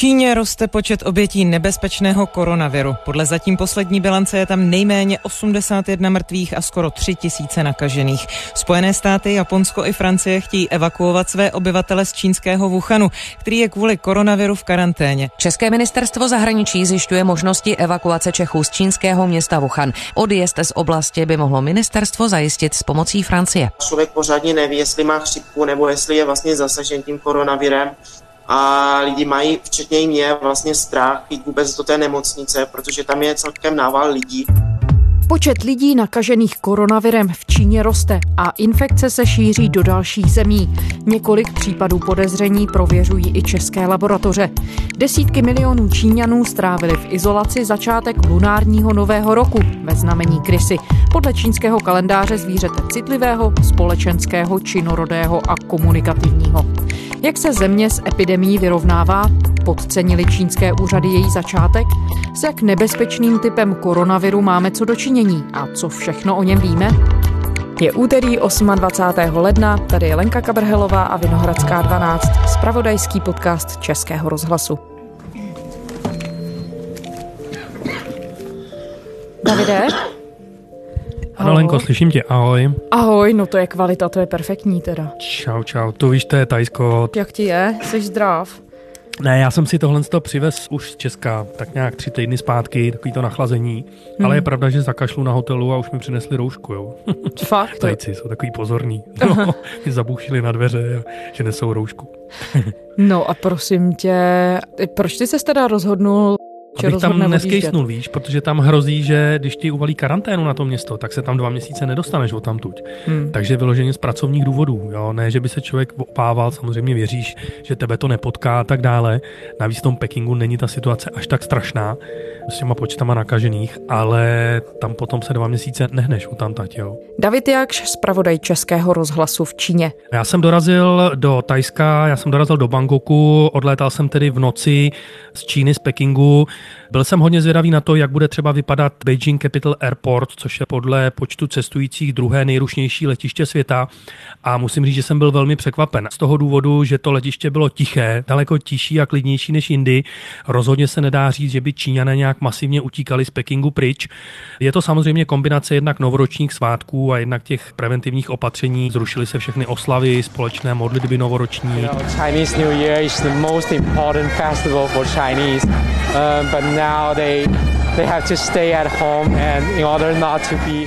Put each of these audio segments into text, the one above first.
Číně roste počet obětí nebezpečného koronaviru. Podle zatím poslední bilance je tam nejméně 81 mrtvých a skoro 3 tisíce nakažených. Spojené státy, Japonsko i Francie chtějí evakuovat své obyvatele z čínského Wuhanu, který je kvůli koronaviru v karanténě. České ministerstvo zahraničí zjišťuje možnosti evakuace Čechů z čínského města Wuhan. Odjezd z oblasti by mohlo ministerstvo zajistit s pomocí Francie. Člověk pořádně neví, jestli má chřipku nebo jestli je vlastně zasažen tím koronavirem a lidi mají, včetně i mě, vlastně strach jít vůbec do té nemocnice, protože tam je celkem nával lidí. Počet lidí nakažených koronavirem v Číně roste a infekce se šíří do dalších zemí. Několik případů podezření prověřují i české laboratoře. Desítky milionů Číňanů strávili v izolaci začátek lunárního nového roku ve znamení krysy. Podle čínského kalendáře zvířete citlivého, společenského, činorodého a komunikativního. Jak se země s epidemí vyrovnává? Podcenili čínské úřady její začátek? S jak nebezpečným typem koronaviru máme co dočinění a co všechno o něm víme? Je úterý 28. ledna, tady je Lenka Kabrhelová a Vinohradská 12, spravodajský podcast Českého rozhlasu. Davide? Ano, Lenko, slyším tě, ahoj. Ahoj, no to je kvalita, to je perfektní teda. Čau, čau, to víš, to je Tajsko. Jak ti je? Jsi zdrav? Ne, já jsem si tohle z toho přivez už z Česka, tak nějak tři týdny zpátky, takový to nachlazení. Hmm. Ale je pravda, že zakašlu na hotelu a už mi přinesli roušku, jo. Fakt? Tajci jsou takový pozorní. No, mi zabuchili na dveře, že nesou roušku. no a prosím tě, proč ty se teda rozhodnul Abych tam neskejsnul, víš, protože tam hrozí, že když ti uvalí karanténu na to město, tak se tam dva měsíce nedostaneš o tamtuť. Hmm. Takže vyloženě z pracovních důvodů, jo, ne, že by se člověk opával, samozřejmě věříš, že tebe to nepotká a tak dále. Navíc v tom Pekingu není ta situace až tak strašná s těma počtama nakažených, ale tam potom se dva měsíce nehneš u tamtať, jo. David Jakš, zpravodaj Českého rozhlasu v Číně. Já jsem dorazil do Tajska, já jsem dorazil do Bangkoku, odlétal jsem tedy v noci z Číny, z Pekingu. Byl jsem hodně zvědavý na to, jak bude třeba vypadat Beijing Capital Airport, což je podle počtu cestujících druhé nejrušnější letiště světa. A musím říct, že jsem byl velmi překvapen. Z toho důvodu, že to letiště bylo tiché, daleko tišší a klidnější než jindy. Rozhodně se nedá říct, že by Číňané nějak masivně utíkali z Pekingu pryč. Je to samozřejmě kombinace jednak novoročních svátků a jednak těch preventivních opatření. Zrušily se všechny oslavy, společné modlitby novoroční. Chinese New Year is the most important festival for Chinese, um, but now they they have to stay at home and in order not to be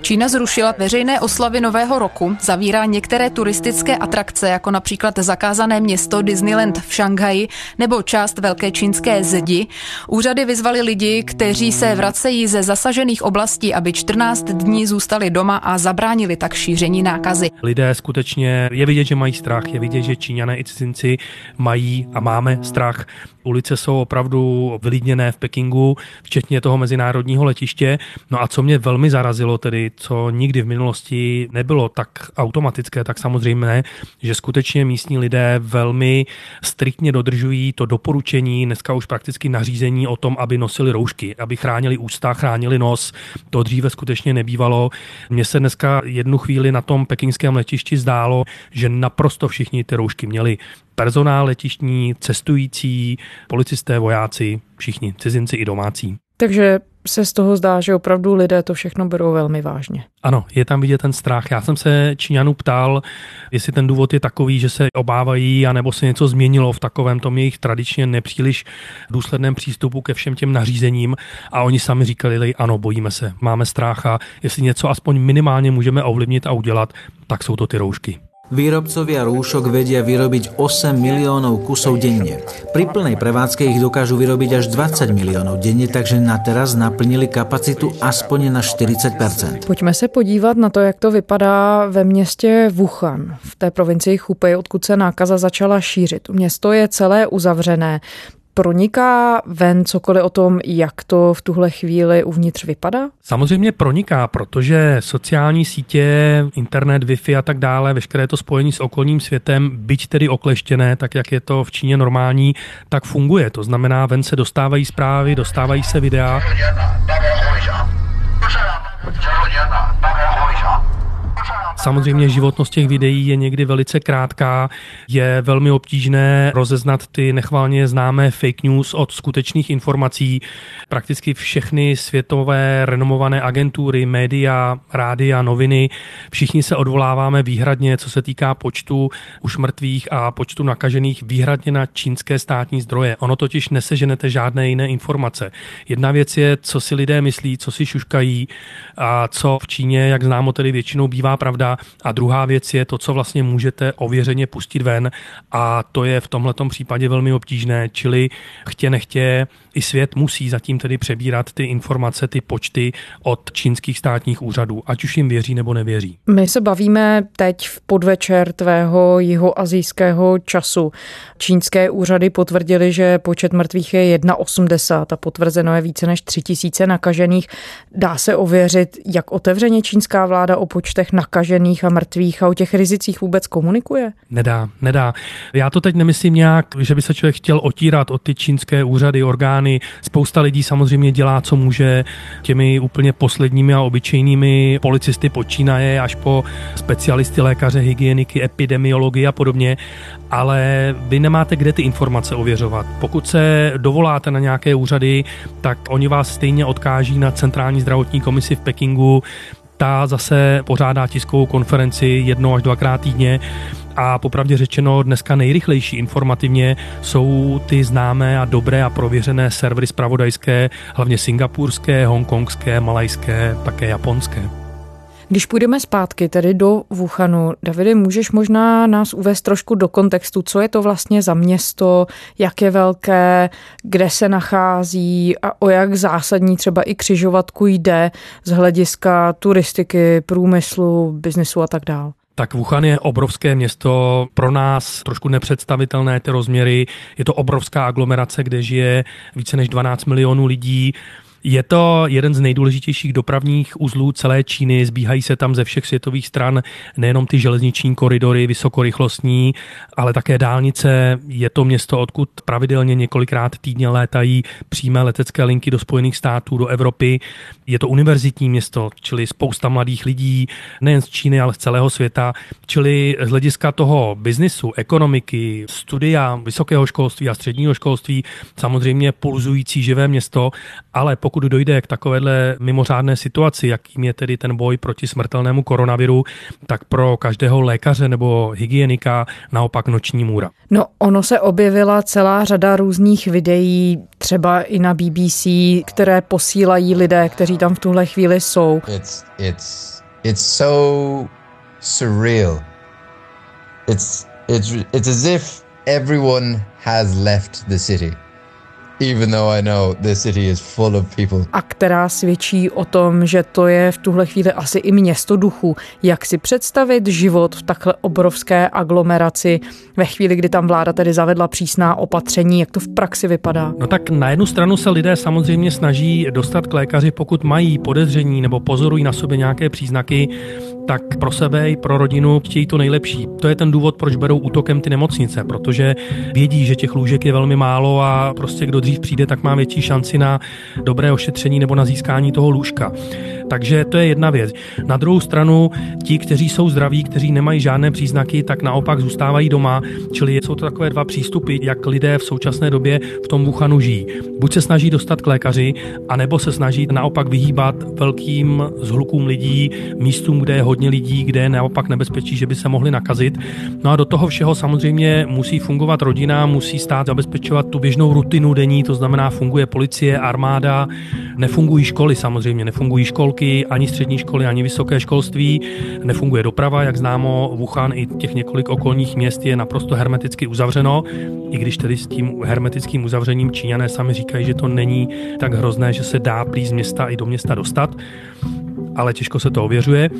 Čína zrušila veřejné oslavy Nového roku, zavírá některé turistické atrakce, jako například zakázané město Disneyland v Šanghaji nebo část Velké čínské zdi. Úřady vyzvali lidi, kteří se vracejí ze zasažených oblastí, aby 14 dní zůstali doma a zabránili tak šíření nákazy. Lidé skutečně je vidět, že mají strach, je vidět, že Číňané i cizinci mají a máme strach. Ulice jsou opravdu vylidněné v Pekingu, včetně toho mezinárodního letiště. No a co mě velmi zarazilo, tedy co nikdy v minulosti nebylo tak automatické, tak samozřejmě, že skutečně místní lidé velmi striktně dodržují to doporučení, dneska už prakticky nařízení o tom, aby nosili roušky, aby chránili ústa, chránili nos. To dříve skutečně nebývalo. Mně se dneska jednu chvíli na tom pekingském letišti zdálo, že naprosto všichni ty roušky měli personál letištní, cestující, policisté, vojáci, všichni, cizinci i domácí. Takže se z toho zdá, že opravdu lidé to všechno berou velmi vážně. Ano, je tam vidět ten strach. Já jsem se Číňanů ptal, jestli ten důvod je takový, že se obávají, anebo se něco změnilo v takovém tom jejich tradičně nepříliš důsledném přístupu ke všem těm nařízením. A oni sami říkali, ano, bojíme se, máme strach a jestli něco aspoň minimálně můžeme ovlivnit a udělat, tak jsou to ty roušky. Výrobcovia rúšok vedia vyrobiť 8 miliónov kusov denne. Pri plnej prevádzke ich dokážu vyrobiť až 20 miliónov denne, takže na teraz naplnili kapacitu aspoň na 40% Pojďme se podívat na to, jak to vypadá ve městě Wuhan, v té provincii Chupej, odkud se nákaza začala šířit. Město je celé uzavřené proniká ven cokoliv o tom, jak to v tuhle chvíli uvnitř vypadá? Samozřejmě proniká, protože sociální sítě, internet, Wi-Fi a tak dále, veškeré to spojení s okolním světem, byť tedy okleštěné, tak jak je to v Číně normální, tak funguje. To znamená, ven se dostávají zprávy, dostávají se videa. Samozřejmě životnost těch videí je někdy velice krátká, je velmi obtížné rozeznat ty nechvalně známé fake news od skutečných informací. Prakticky všechny světové renomované agentury, média, rádia, noviny, všichni se odvoláváme výhradně, co se týká počtu už mrtvých a počtu nakažených výhradně na čínské státní zdroje. Ono totiž neseženete žádné jiné informace. Jedna věc je, co si lidé myslí, co si šuškají a co v Číně, jak známo, tedy většinou bývá pravda. A druhá věc je to, co vlastně můžete ověřeně pustit ven a to je v tomto případě velmi obtížné, čili chtě nechtě i svět musí zatím tedy přebírat ty informace, ty počty od čínských státních úřadů, ať už jim věří nebo nevěří. My se bavíme teď v podvečer tvého jihoazijského času. Čínské úřady potvrdili, že počet mrtvých je 1,80 a potvrzeno je více než 3000 nakažených. Dá se ověřit, jak otevřeně čínská vláda o počtech nakažených a mrtvých a o těch rizicích vůbec komunikuje? Nedá, nedá. Já to teď nemyslím nějak, že by se člověk chtěl otírat od ty čínské úřady, orgány. Spousta lidí samozřejmě dělá, co může těmi úplně posledními a obyčejnými policisty počínaje až po specialisty, lékaře, hygieniky, epidemiology a podobně, ale vy nemáte kde ty informace ověřovat. Pokud se dovoláte na nějaké úřady, tak oni vás stejně odkáží na Centrální zdravotní komisi v Pekingu, ta zase pořádá tiskovou konferenci jednou až dvakrát týdně a popravdě řečeno dneska nejrychlejší informativně jsou ty známé a dobré a prověřené servery spravodajské, hlavně singapurské, hongkongské, malajské, také japonské. Když půjdeme zpátky tedy do Wuhanu, Davide, můžeš možná nás uvést trošku do kontextu, co je to vlastně za město, jak je velké, kde se nachází a o jak zásadní třeba i křižovatku jde z hlediska turistiky, průmyslu, biznesu a tak dále. Tak Wuhan je obrovské město, pro nás trošku nepředstavitelné ty rozměry. Je to obrovská aglomerace, kde žije více než 12 milionů lidí. Je to jeden z nejdůležitějších dopravních uzlů celé Číny, zbíhají se tam ze všech světových stran nejenom ty železniční koridory vysokorychlostní, ale také dálnice. Je to město, odkud pravidelně několikrát týdně létají přímé letecké linky do Spojených států, do Evropy. Je to univerzitní město, čili spousta mladých lidí, nejen z Číny, ale z celého světa. Čili z hlediska toho biznisu, ekonomiky, studia, vysokého školství a středního školství, samozřejmě pulzující živé město, ale pokud pokud dojde k takovéhle mimořádné situaci, jakým je tedy ten boj proti smrtelnému koronaviru, tak pro každého lékaře nebo hygienika naopak noční můra. No, ono se objevila celá řada různých videí, třeba i na BBC, které posílají lidé, kteří tam v tuhle chvíli jsou. It's, it's, it's so surreal. It's, it's, it's as if everyone has left the city A která svědčí o tom, že to je v tuhle chvíli asi i město duchu. Jak si představit život v takhle obrovské aglomeraci ve chvíli, kdy tam vláda tedy zavedla přísná opatření, jak to v praxi vypadá? No tak na jednu stranu se lidé samozřejmě snaží dostat k lékaři, pokud mají podezření nebo pozorují na sobě nějaké příznaky, tak pro sebe i pro rodinu chtějí to nejlepší. To je ten důvod, proč berou útokem ty nemocnice, protože vědí, že těch lůžek je velmi málo a prostě kdo dřív přijde, tak má větší šanci na dobré ošetření nebo na získání toho lůžka. Takže to je jedna věc. Na druhou stranu, ti, kteří jsou zdraví, kteří nemají žádné příznaky, tak naopak zůstávají doma, čili jsou to takové dva přístupy, jak lidé v současné době v tom Wuhanu žijí. Buď se snaží dostat k lékaři, anebo se snaží naopak vyhýbat velkým zhlukům lidí, místům, kde je hodně lidí, kde je naopak nebezpečí, že by se mohli nakazit. No a do toho všeho samozřejmě musí fungovat rodina, musí stát zabezpečovat tu běžnou rutinu denní, to znamená funguje policie, armáda, nefungují školy samozřejmě, nefungují školky, ani střední školy, ani vysoké školství, nefunguje doprava, jak známo, Wuhan i těch několik okolních měst je naprosto hermeticky uzavřeno, i když tedy s tím hermetickým uzavřením Číňané sami říkají, že to není tak hrozné, že se dá plý z města i do města dostat. Ale těžko se to ověřuje.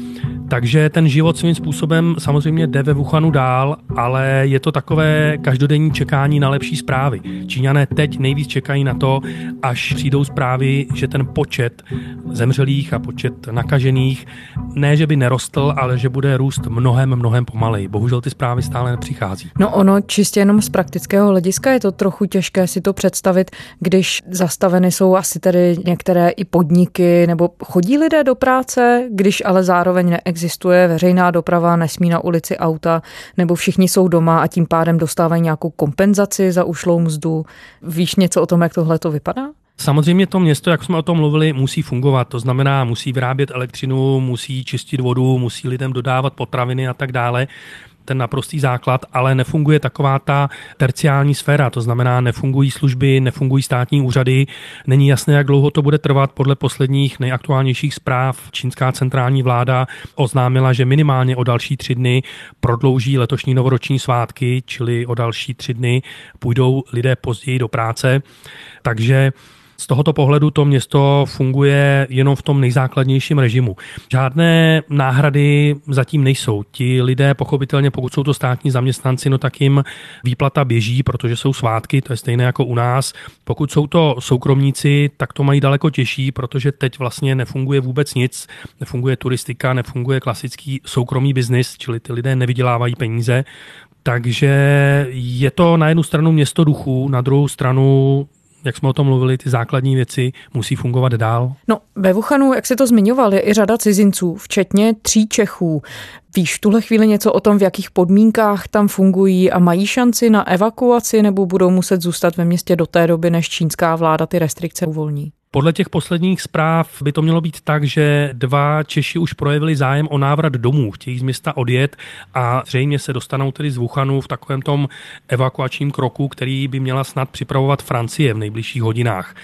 Takže ten život svým způsobem samozřejmě jde ve Wuhanu dál, ale je to takové každodenní čekání na lepší zprávy. Číňané teď nejvíc čekají na to, až přijdou zprávy, že ten počet zemřelých a počet nakažených ne, že by nerostl, ale že bude růst mnohem, mnohem pomaleji. Bohužel ty zprávy stále nepřichází. No ono čistě jenom z praktického hlediska je to trochu těžké si to představit, když zastaveny jsou asi tedy některé i podniky, nebo chodí lidé do práce, když ale zároveň neexistuje neexistuje veřejná doprava, nesmí na ulici auta, nebo všichni jsou doma a tím pádem dostávají nějakou kompenzaci za ušlou mzdu. Víš něco o tom, jak tohle to vypadá? Samozřejmě to město, jak jsme o tom mluvili, musí fungovat. To znamená, musí vyrábět elektřinu, musí čistit vodu, musí lidem dodávat potraviny a tak dále ten naprostý základ, ale nefunguje taková ta terciální sféra, to znamená, nefungují služby, nefungují státní úřady, není jasné, jak dlouho to bude trvat. Podle posledních nejaktuálnějších zpráv čínská centrální vláda oznámila, že minimálně o další tři dny prodlouží letošní novoroční svátky, čili o další tři dny půjdou lidé později do práce. Takže z tohoto pohledu to město funguje jenom v tom nejzákladnějším režimu. Žádné náhrady zatím nejsou. Ti lidé, pochopitelně, pokud jsou to státní zaměstnanci, no tak jim výplata běží, protože jsou svátky, to je stejné jako u nás. Pokud jsou to soukromníci, tak to mají daleko těžší, protože teď vlastně nefunguje vůbec nic, nefunguje turistika, nefunguje klasický soukromý biznis, čili ty lidé nevydělávají peníze. Takže je to na jednu stranu město duchů, na druhou stranu jak jsme o tom mluvili, ty základní věci musí fungovat dál. No, ve Wuhanu, jak se to zmiňoval, je i řada cizinců, včetně tří Čechů. Víš v tuhle chvíli něco o tom, v jakých podmínkách tam fungují a mají šanci na evakuaci nebo budou muset zůstat ve městě do té doby, než čínská vláda ty restrikce uvolní? Podle těch posledních zpráv by to mělo být tak, že dva Češi už projevili zájem o návrat domů, chtějí z města odjet a zřejmě se dostanou tedy z Wuhanu v takovém tom evakuačním kroku, který by měla snad připravovat Francie v nejbližších hodinách.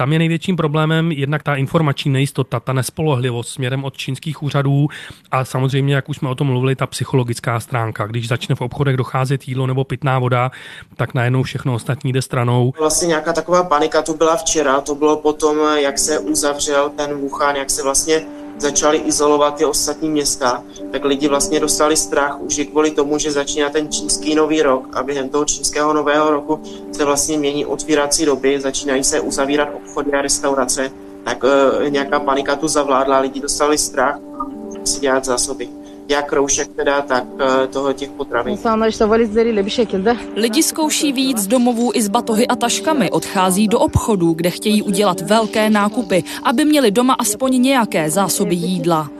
Tam je největším problémem jednak ta informační nejistota, ta nespolehlivost směrem od čínských úřadů a samozřejmě, jak už jsme o tom mluvili, ta psychologická stránka. Když začne v obchodech docházet jídlo nebo pitná voda, tak najednou všechno ostatní jde stranou. Vlastně nějaká taková panika tu byla včera, to bylo potom, jak se uzavřel ten Wuhan, jak se vlastně začali izolovat ty ostatní města, tak lidi vlastně dostali strach už i kvůli tomu, že začíná ten čínský nový rok a během toho čínského nového roku se vlastně mění otvírací doby, začínají se uzavírat obchody a restaurace, tak e, nějaká panika tu zavládla, lidi dostali strach si dělat zásoby jak roušek teda, tak eh, toho těch potravin. Lidi zkouší víc z domovů i s batohy a taškami, odchází do obchodů, kde chtějí udělat velké nákupy, aby měli doma aspoň nějaké zásoby jídla.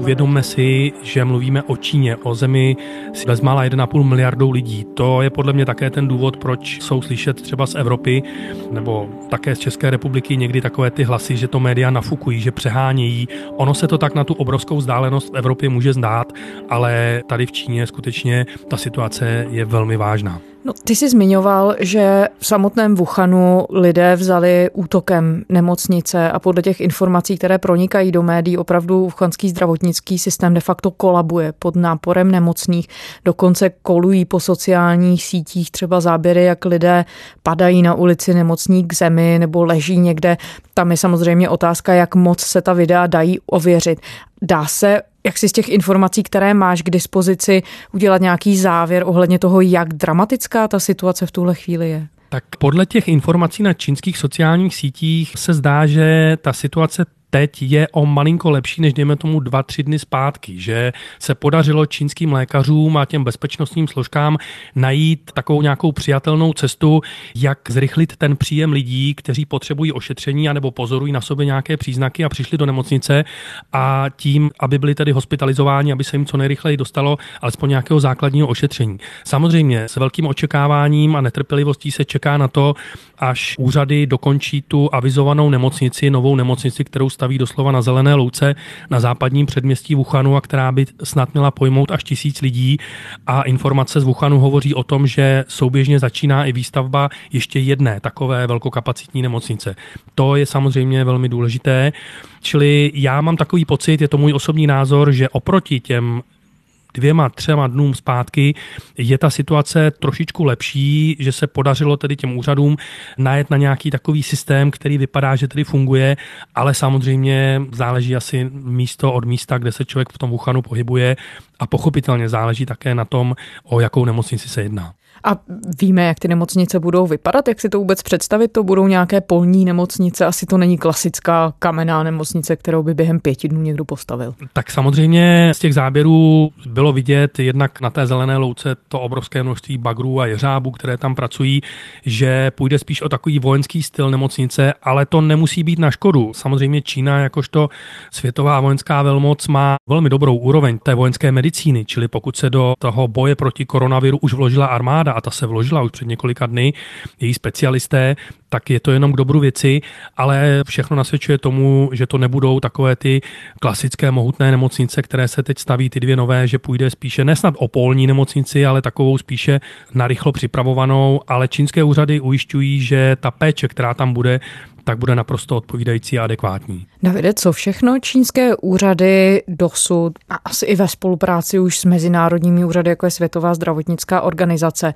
Uvědomme si, že mluvíme o Číně, o zemi s bezmála 1,5 miliardou lidí. To je podle mě také ten důvod, proč jsou slyšet třeba z Evropy nebo také z České republiky někdy takové ty hlasy, že to média nafukují, že přehánějí. Ono se to tak na tu obrovskou vzdálenost v Evropě může zdát, ale tady v Číně skutečně ta situace je velmi vážná. No, ty jsi zmiňoval, že v samotném Wuhanu lidé vzali útokem nemocnice a podle těch informací, které pronikají do médií, opravdu wuhanský zdravotnický systém de facto kolabuje pod náporem nemocných. Dokonce kolují po sociálních sítích třeba záběry, jak lidé padají na ulici nemocní k zemi nebo leží někde. Tam je samozřejmě otázka, jak moc se ta videa dají ověřit. Dá se jak si z těch informací, které máš k dispozici, udělat nějaký závěr ohledně toho, jak dramatická ta situace v tuhle chvíli je? Tak podle těch informací na čínských sociálních sítích se zdá, že ta situace teď je o malinko lepší, než dejme tomu dva, tři dny zpátky, že se podařilo čínským lékařům a těm bezpečnostním složkám najít takovou nějakou přijatelnou cestu, jak zrychlit ten příjem lidí, kteří potřebují ošetření anebo pozorují na sobě nějaké příznaky a přišli do nemocnice a tím, aby byli tedy hospitalizováni, aby se jim co nejrychleji dostalo alespoň nějakého základního ošetření. Samozřejmě s velkým očekáváním a netrpělivostí se čeká na to, až úřady dokončí tu avizovanou nemocnici, novou nemocnici, kterou staví doslova na zelené louce na západním předměstí Wuhanu a která by snad měla pojmout až tisíc lidí. A informace z Wuhanu hovoří o tom, že souběžně začíná i výstavba ještě jedné takové velkokapacitní nemocnice. To je samozřejmě velmi důležité. Čili já mám takový pocit, je to můj osobní názor, že oproti těm dvěma, třema dnům zpátky je ta situace trošičku lepší, že se podařilo tedy těm úřadům najet na nějaký takový systém, který vypadá, že tedy funguje, ale samozřejmě záleží asi místo od místa, kde se člověk v tom Wuhanu pohybuje a pochopitelně záleží také na tom, o jakou nemocnici se jedná. A víme, jak ty nemocnice budou vypadat, jak si to vůbec představit? To budou nějaké polní nemocnice, asi to není klasická kamenná nemocnice, kterou by během pěti dnů někdo postavil. Tak samozřejmě z těch záběrů bylo vidět jednak na té zelené louce to obrovské množství bagrů a jeřábů, které tam pracují, že půjde spíš o takový vojenský styl nemocnice, ale to nemusí být na škodu. Samozřejmě Čína jakožto světová vojenská velmoc má velmi dobrou úroveň té vojenské medicíny, čili pokud se do toho boje proti koronaviru už vložila armáda a ta se vložila už před několika dny, její specialisté, tak je to jenom k dobru věci, ale všechno nasvědčuje tomu, že to nebudou takové ty klasické mohutné nemocnice, které se teď staví, ty dvě nové, že půjde spíše nesnad o polní nemocnici, ale takovou spíše narychlo připravovanou, ale čínské úřady ujišťují, že ta péče, která tam bude, tak bude naprosto odpovídající a adekvátní. Davide, co všechno čínské úřady dosud, a asi i ve spolupráci už s mezinárodními úřady, jako je Světová zdravotnická organizace,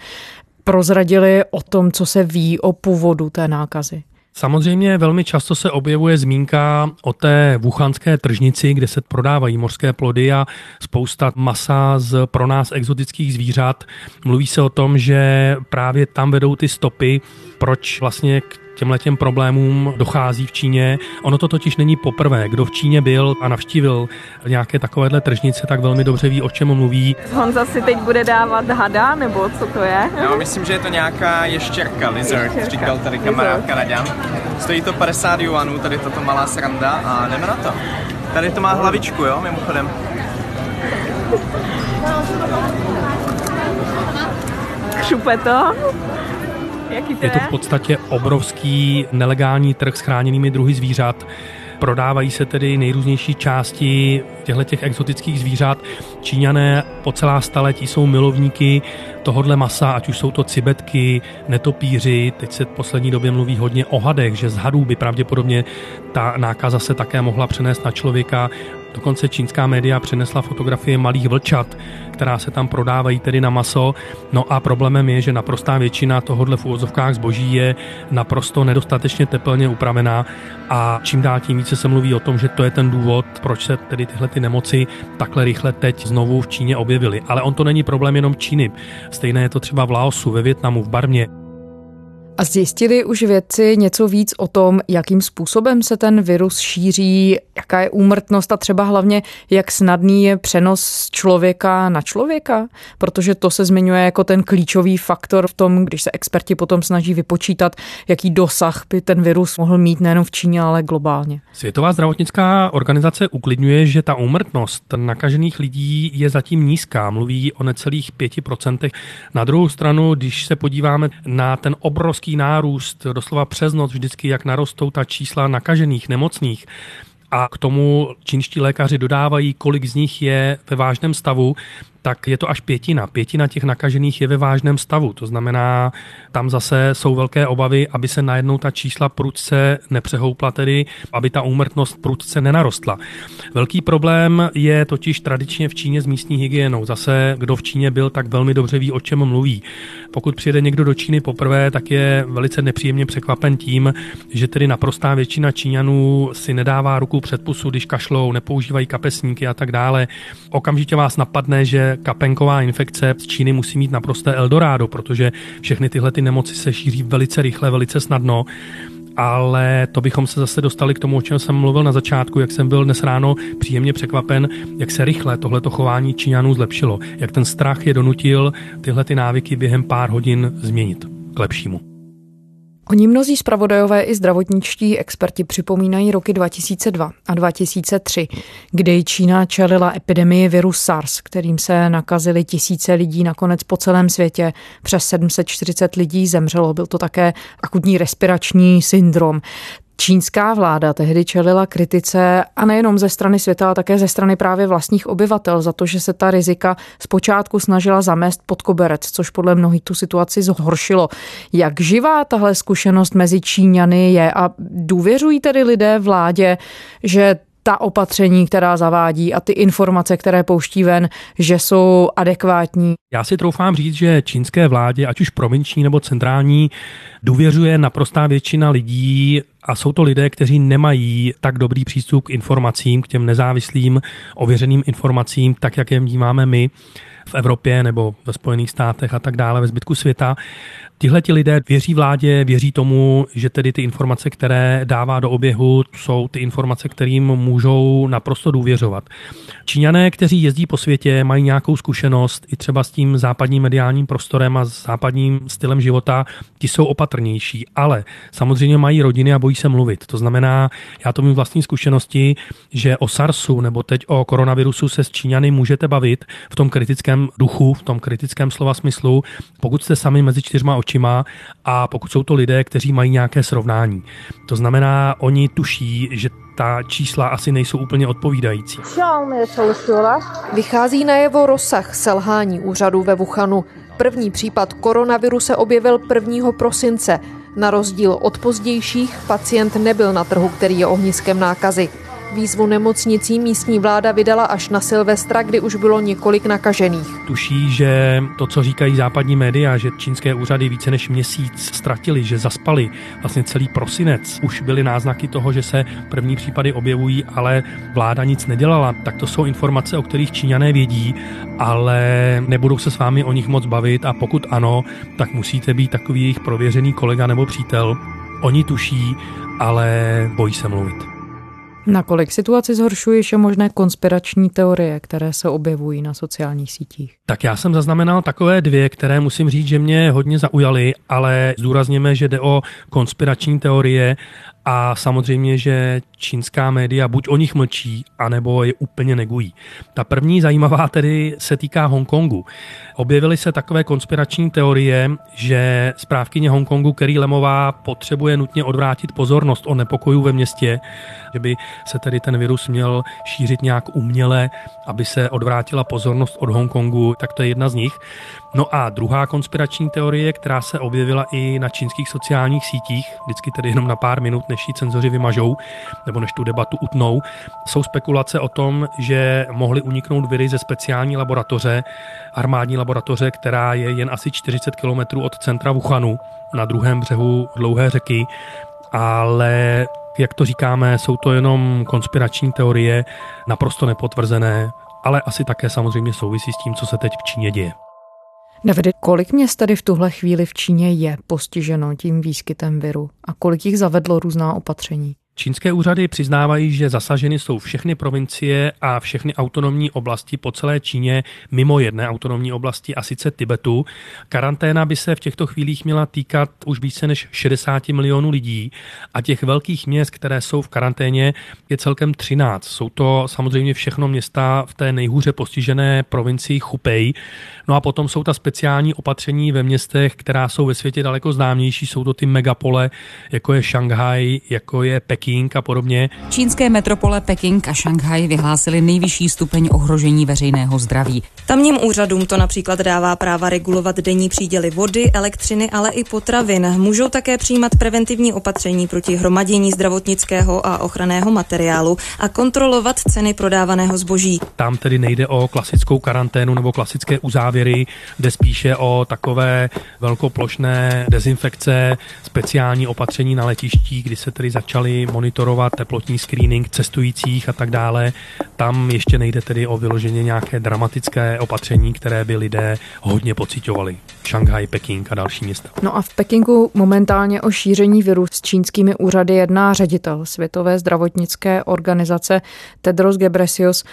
prozradili o tom, co se ví o původu té nákazy? Samozřejmě velmi často se objevuje zmínka o té wuchanské tržnici, kde se prodávají mořské plody a spousta masa z pro nás exotických zvířat. Mluví se o tom, že právě tam vedou ty stopy, proč vlastně k těmhle těm problémům dochází v Číně. Ono to totiž není poprvé. Kdo v Číně byl a navštívil nějaké takovéhle tržnice, tak velmi dobře ví, o čem mluví. Honza si teď bude dávat hada, nebo co to je? Já myslím, že je to nějaká ještěrka, lizard, ještěrka. říkal tady kamarád Kanaďan. Stojí to 50 yuanů, tady toto malá sranda a jdeme na to. Tady to má hlavičku, jo, mimochodem. Šupe to. Jaký to je? je to v podstatě obrovský nelegální trh s chráněnými druhy zvířat. Prodávají se tedy nejrůznější části těchto těch exotických zvířat. Číňané po celá staletí jsou milovníky tohodle masa, ať už jsou to cibetky, netopíři, teď se v poslední době mluví hodně o hadech, že z hadů by pravděpodobně ta nákaza se také mohla přenést na člověka. Dokonce čínská média přinesla fotografie malých vlčat, která se tam prodávají tedy na maso. No a problémem je, že naprostá většina tohohle v úvozovkách zboží je naprosto nedostatečně teplně upravená a čím dál tím více se mluví o tom, že to je ten důvod, proč se tedy tyhle ty nemoci takhle rychle teď znovu v Číně objevily. Ale on to není problém jenom Číny. Stejné je to třeba v Laosu, ve Větnamu, v Barmě. A zjistili už vědci něco víc o tom, jakým způsobem se ten virus šíří, jaká je úmrtnost a třeba hlavně, jak snadný je přenos z člověka na člověka? Protože to se zmiňuje jako ten klíčový faktor v tom, když se experti potom snaží vypočítat, jaký dosah by ten virus mohl mít nejen v Číně, ale globálně. Světová zdravotnická organizace uklidňuje, že ta úmrtnost nakažených lidí je zatím nízká. Mluví o necelých 5%. Na druhou stranu, když se podíváme na ten obrovský obrovský nárůst, doslova přes noc vždycky, jak narostou ta čísla nakažených, nemocných, a k tomu čínští lékaři dodávají, kolik z nich je ve vážném stavu, tak je to až pětina. Pětina těch nakažených je ve vážném stavu. To znamená, tam zase jsou velké obavy, aby se najednou ta čísla prudce nepřehoupla, tedy aby ta úmrtnost prudce nenarostla. Velký problém je totiž tradičně v Číně s místní hygienou. Zase, kdo v Číně byl, tak velmi dobře ví, o čem mluví. Pokud přijede někdo do Číny poprvé, tak je velice nepříjemně překvapen tím, že tedy naprostá většina Číňanů si nedává ruku před pusu, když kašlou, nepoužívají kapesníky a tak dále. Okamžitě vás napadne, že kapenková infekce z Číny musí mít naprosté Eldorado, protože všechny tyhle ty nemoci se šíří velice rychle, velice snadno ale to bychom se zase dostali k tomu, o čem jsem mluvil na začátku, jak jsem byl dnes ráno příjemně překvapen, jak se rychle tohleto chování Číňanů zlepšilo, jak ten strach je donutil tyhle ty návyky během pár hodin změnit k lepšímu. Oni mnozí zpravodajové i zdravotničtí experti připomínají roky 2002 a 2003, kdy Čína čelila epidemii viru SARS, kterým se nakazili tisíce lidí nakonec po celém světě. Přes 740 lidí zemřelo. Byl to také akutní respirační syndrom. Čínská vláda tehdy čelila kritice a nejenom ze strany světa, ale také ze strany právě vlastních obyvatel za to, že se ta rizika zpočátku snažila zamést pod koberec, což podle mnohých tu situaci zhoršilo. Jak živá tahle zkušenost mezi Číňany je a důvěřují tedy lidé vládě, že ta opatření, která zavádí a ty informace, které pouští ven, že jsou adekvátní. Já si troufám říct, že čínské vládě, ať už provinční nebo centrální, důvěřuje naprostá většina lidí a jsou to lidé, kteří nemají tak dobrý přístup k informacím, k těm nezávislým, ověřeným informacím, tak jak je vnímáme my. V Evropě nebo ve Spojených státech a tak dále, ve zbytku světa. Tihle ti lidé věří vládě, věří tomu, že tedy ty informace, které dává do oběhu, jsou ty informace, kterým můžou naprosto důvěřovat. Číňané, kteří jezdí po světě, mají nějakou zkušenost i třeba s tím západním mediálním prostorem a s západním stylem života, ti jsou opatrnější, ale samozřejmě mají rodiny a bojí se mluvit. To znamená, já to mým vlastní zkušenosti, že o SARSu nebo teď o koronavirusu se s Číňany můžete bavit v tom kritickém duchu, v tom kritickém slova smyslu, pokud jste sami mezi čtyřma očima a pokud jsou to lidé, kteří mají nějaké srovnání. To znamená, oni tuší, že ta čísla asi nejsou úplně odpovídající. Vychází najevo rozsah selhání úřadu ve Wuhanu. První případ koronaviru se objevil 1. prosince. Na rozdíl od pozdějších, pacient nebyl na trhu, který je ohniskem nákazy. Výzvu nemocnicí místní vláda vydala až na Silvestra, kdy už bylo několik nakažených. Tuší, že to, co říkají západní média, že čínské úřady více než měsíc ztratili, že zaspali vlastně celý prosinec, už byly náznaky toho, že se první případy objevují, ale vláda nic nedělala, tak to jsou informace, o kterých Číňané vědí, ale nebudou se s vámi o nich moc bavit a pokud ano, tak musíte být takový jejich prověřený kolega nebo přítel. Oni tuší, ale bojí se mluvit. Nakolik situaci zhoršují ještě možné konspirační teorie, které se objevují na sociálních sítích? Tak já jsem zaznamenal takové dvě, které musím říct, že mě hodně zaujaly, ale zdůrazněme, že jde o konspirační teorie a samozřejmě, že čínská média buď o nich mlčí, anebo je úplně negují. Ta první zajímavá tedy se týká Hongkongu. Objevily se takové konspirační teorie, že správkyně Hongkongu Kerry Lemová potřebuje nutně odvrátit pozornost o nepokojů ve městě, že by se tedy ten virus měl šířit nějak uměle, aby se odvrátila pozornost od Hongkongu, tak to je jedna z nich. No a druhá konspirační teorie, která se objevila i na čínských sociálních sítích, vždycky tedy jenom na pár minut, než ji cenzoři vymažou, nebo než tu debatu utnou, jsou spekulace o tom, že mohly uniknout viry ze speciální laboratoře, armádní laboratoře, která je jen asi 40 km od centra Wuhanu, na druhém břehu dlouhé řeky, ale jak to říkáme, jsou to jenom konspirační teorie, naprosto nepotvrzené, ale asi také samozřejmě souvisí s tím, co se teď v Číně děje. Davide, kolik měst tady v tuhle chvíli v Číně je postiženo tím výskytem viru a kolik jich zavedlo různá opatření? Čínské úřady přiznávají, že zasaženy jsou všechny provincie a všechny autonomní oblasti po celé Číně, mimo jedné autonomní oblasti, a sice Tibetu. Karanténa by se v těchto chvílích měla týkat už více než 60 milionů lidí a těch velkých měst, které jsou v karanténě, je celkem 13. Jsou to samozřejmě všechno města v té nejhůře postižené provincii Chupej. No a potom jsou ta speciální opatření ve městech, která jsou ve světě daleko známější. Jsou to ty megapole, jako je Šanghaj, jako je Peking Peking a podobně. Čínské metropole Peking a Šanghaj vyhlásili nejvyšší stupeň ohrožení veřejného zdraví. Tamním úřadům to například dává práva regulovat denní příděly vody, elektřiny, ale i potravin. Můžou také přijímat preventivní opatření proti hromadění zdravotnického a ochranného materiálu a kontrolovat ceny prodávaného zboží. Tam tedy nejde o klasickou karanténu nebo klasické uzávěry, jde spíše o takové velkoplošné dezinfekce, speciální opatření na letištích, kdy se tedy začaly monitorovat teplotní screening cestujících a tak dále. Tam ještě nejde tedy o vyloženě nějaké dramatické opatření, které by lidé hodně pocitovali. Šanghaj, Peking a další města. No a v Pekingu momentálně o šíření viru s čínskými úřady jedná ředitel Světové zdravotnické organizace Tedros Ghebreyesus.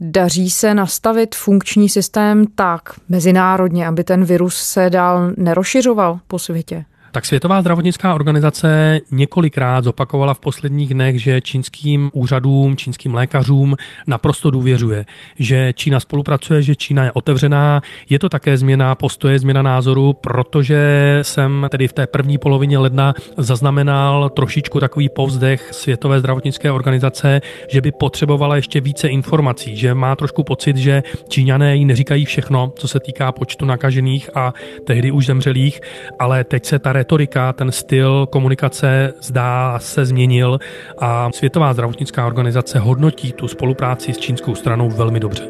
Daří se nastavit funkční systém tak mezinárodně, aby ten virus se dál nerozšiřoval po světě? Tak Světová zdravotnická organizace několikrát zopakovala v posledních dnech, že čínským úřadům, čínským lékařům naprosto důvěřuje, že Čína spolupracuje, že Čína je otevřená. Je to také změna postoje, změna názoru, protože jsem tedy v té první polovině ledna zaznamenal trošičku takový povzdech Světové zdravotnické organizace, že by potřebovala ještě více informací, že má trošku pocit, že Číňané jí neříkají všechno, co se týká počtu nakažených a tehdy už zemřelých, ale teď se ta retorika, ten styl komunikace zdá se změnil a Světová zdravotnická organizace hodnotí tu spolupráci s čínskou stranou velmi dobře.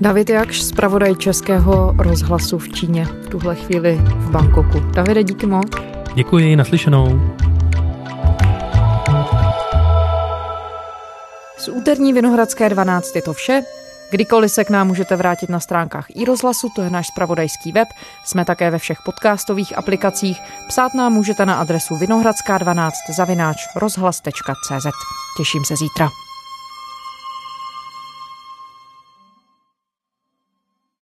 David Jakš, zpravodaj Českého rozhlasu v Číně, v tuhle chvíli v Bangkoku. Davide, díky moc. Děkuji, naslyšenou. Z úterní Vinohradské 12 je to vše. Kdykoliv se k nám můžete vrátit na stránkách i rozhlasu, to je náš spravodajský web. Jsme také ve všech podcastových aplikacích. Psát nám můžete na adresu vinohradská12 zavináč rozhlas.cz. Těším se zítra.